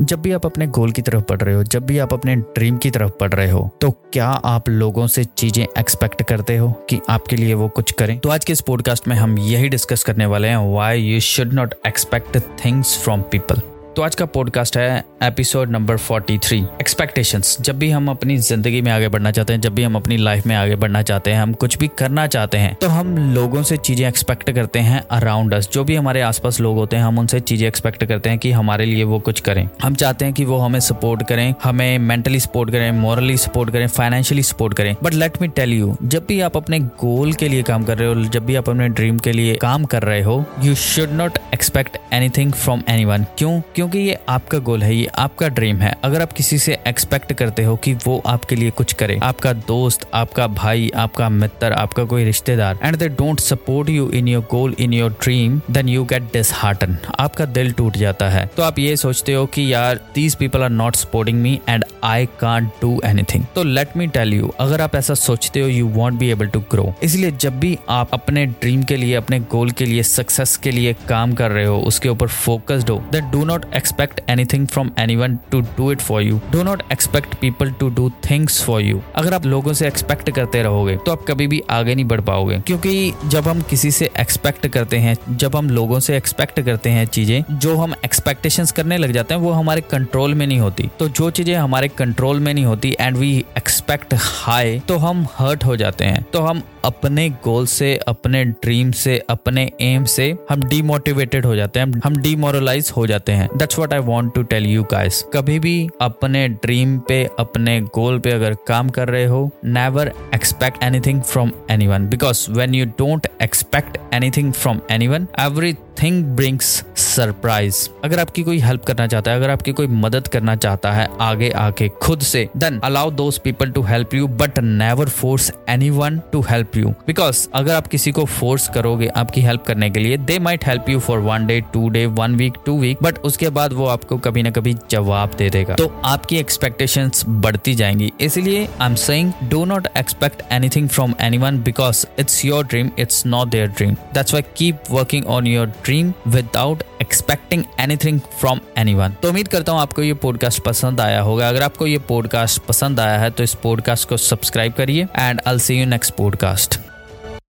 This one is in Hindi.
जब भी आप अपने गोल की तरफ़ बढ़ रहे हो, जब भी आप अपने ड्रीम की तरफ़ बढ़ रहे हो तो क्या आप लोगों से चीज़ें एक्सपेक्ट करते हो कि आपके लिए वो कुछ करें? तो आज के इस पॉडकास्ट में हम यही डिस्कस करने वाले हैं why you should not expect things from people तो आज का पॉडकास्ट है एपिसोड नंबर 43 एक्सपेक्टेशंस जब भी हम अपनी ज़िंदगी में आगे बढ़ना चाहते हैं, जब भी हम अपनी लाइफ में आगे बढ़ना चाहते हैं, हम कुछ भी करना चाहते हैं तो हम लोगों से चीज़ें एक्सपेक्ट करते हैं अराउंड अस जो भी हमारे आसपास लोग होते हैं, हम उनसे चीज़ें एक्सपेक्ट करते हैं कि हमारे लिए वो कुछ करें। हम चाहते हैं कि वो हमें सपोर्ट करें, हमें मेंटली सपोर्ट करें मॉरली सपोर्ट करें फाइनेंशियली सपोर्ट करें। But let me tell you जब भी आप अपने गोल के लिए काम कर रहे हो, जब भी आप अपने ड्रीम के लिए काम कर रहे हो you should not expect anything from any क्यों? क्योंकि ये आपका गोल है, ये आपका ड्रीम है। अगर आप किसी से एक्सपेक्ट करते हो कि वो आपके लिए कुछ करे, आपका दोस्त, आपका भाई, आपका मित्र, आपका कोई रिश्तेदार and they don't support you in your goal in your dream then you get dishearten आपका दिल टूट जाता है। तो आप ये सोचते हो कि यार these people are not supporting me and I can't do anything तो लेट मी टेल यू अगर आप ऐसा सोचते हो you won't be able to grow इसलिए जब भी आप अपने ड्रीम के लिए, अपने गोल के लिए सक्सेस के लिए काम कर रहे हो, उसके ऊपर फोकस्ड हो then do not expect anything from anyone to do it for you do not expect people to do things for you अगर आप लोगों से एक्सपेक्ट करते रहोगे तो आप कभी भी आगे नहीं बढ़ पाओगे। क्योंकि जब हम किसी से एक्सपेक्ट करते हैं, जब हम लोगों से एक्सपेक्ट करते हैं चीज़ें, जो हम एक्सपेक्टेशन करने लग जाते हैं, वो हमारे कंट्रोल में नहीं होती। तो जो चीज़ें हमारे कंट्रोल में नहीं होती एंड वी एक्सपेक्ट हाई तो हम हर्ट हो जाते हैं। तो हम अपने गोल से, अपने ड्रीम से, अपने एम से, हम डीमोटिवेटेड हो जाते हैं, हम डीमोरलाइज हो जाते हैं। That's what I want to tell you guys कभी भी अपने ड्रीम पे, अपने गोल पे अगर काम कर रहे हो never expect anything from anyone because when you don't expect anything from anyone everything brings surprise अगर आपकी कोई हेल्प करना चाहता है, अगर आपकी कोई मदद करना चाहता है आगे आके खुद से then allow those people to help you but never force anyone to help you because अगर आप किसी को फोर्स करोगे आपकी हेल्प करने के लिए they might help you for one day two day one week two week but उसके बाद वो आपको कभी ना कभी जवाब दे देगा। तो आपकी एक्सपेक्टेशन बढ़ती जाएँगी। इसलिए I am saying do not expect anything from anyone because it's your dream it's not their dream that's why keep working on your dream dream without expecting anything from anyone तो उम्मीद करता हूँ आपको ये पॉडकास्ट पसंद आया होगा। अगर आपको ये पॉडकास्ट पसंद आया है तो इस पॉडकास्ट को सब्सक्राइब करिए and I see you next podcast